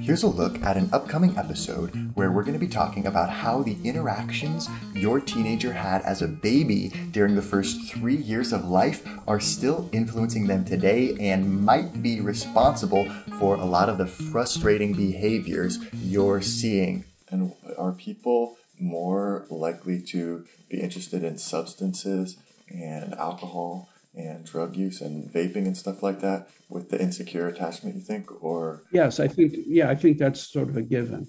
Here's a look at an upcoming episode where we're going to be talking about how the interactions your teenager had as a baby during the first three years of life are still influencing them today and might be responsible for a lot of the frustrating behaviors you're seeing. And are people more likely to be interested in substances and alcohol and drug use and vaping and stuff like that with the insecure attachment you think or yes i think yeah i think that's sort of a given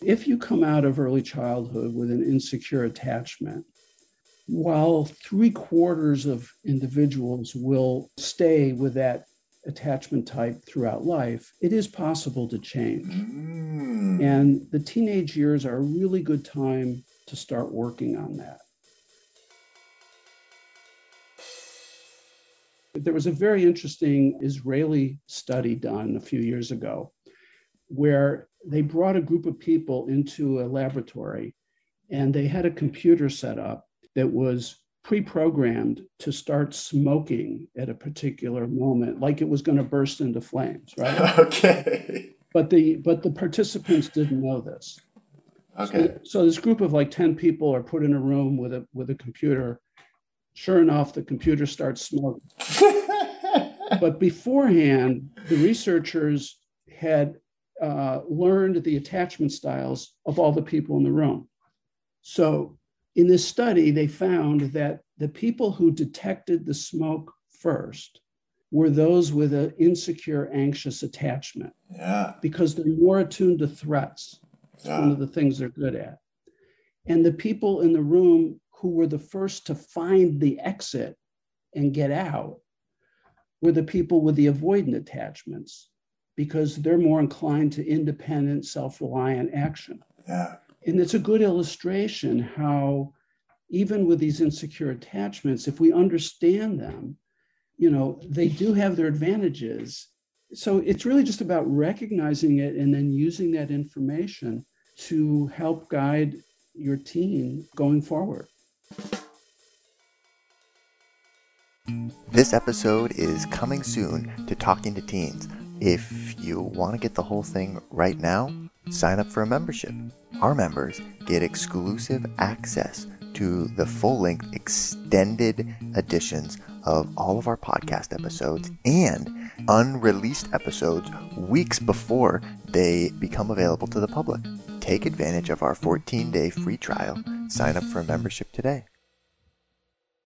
if you come out of early childhood with an insecure attachment while three quarters of individuals will stay with that attachment type throughout life, it is possible to change. Mm. And the teenage years are a really good time to start working on that. There was a very interesting Israeli study done a few years ago where they brought a group of people into a laboratory and they had a computer set up that was pre-programmed to start smoking at a particular moment like it was going to burst into flames right? Okay. But the but the participants didn't know this. Okay. So, so this group of like 10 people are put in a room with a with a computer sure enough the computer starts smoking but beforehand the researchers had uh, learned the attachment styles of all the people in the room so in this study, they found that the people who detected the smoke first were those with an insecure, anxious attachment. Yeah. Because they're more attuned to threats. yeah. one of the things they're good at. And the people in the room who were the first to find the exit and get out were the people with the avoidant attachments because they're more inclined to independent, self reliant action. Yeah. And it's a good illustration how, even with these insecure attachments, if we understand them, you know, they do have their advantages. So it's really just about recognizing it and then using that information to help guide your teen going forward. This episode is coming soon to Talking to Teens. If you want to get the whole thing right now, sign up for a membership. Our members get exclusive access to the full length extended editions of all of our podcast episodes and unreleased episodes weeks before they become available to the public. Take advantage of our 14 day free trial. Sign up for a membership today.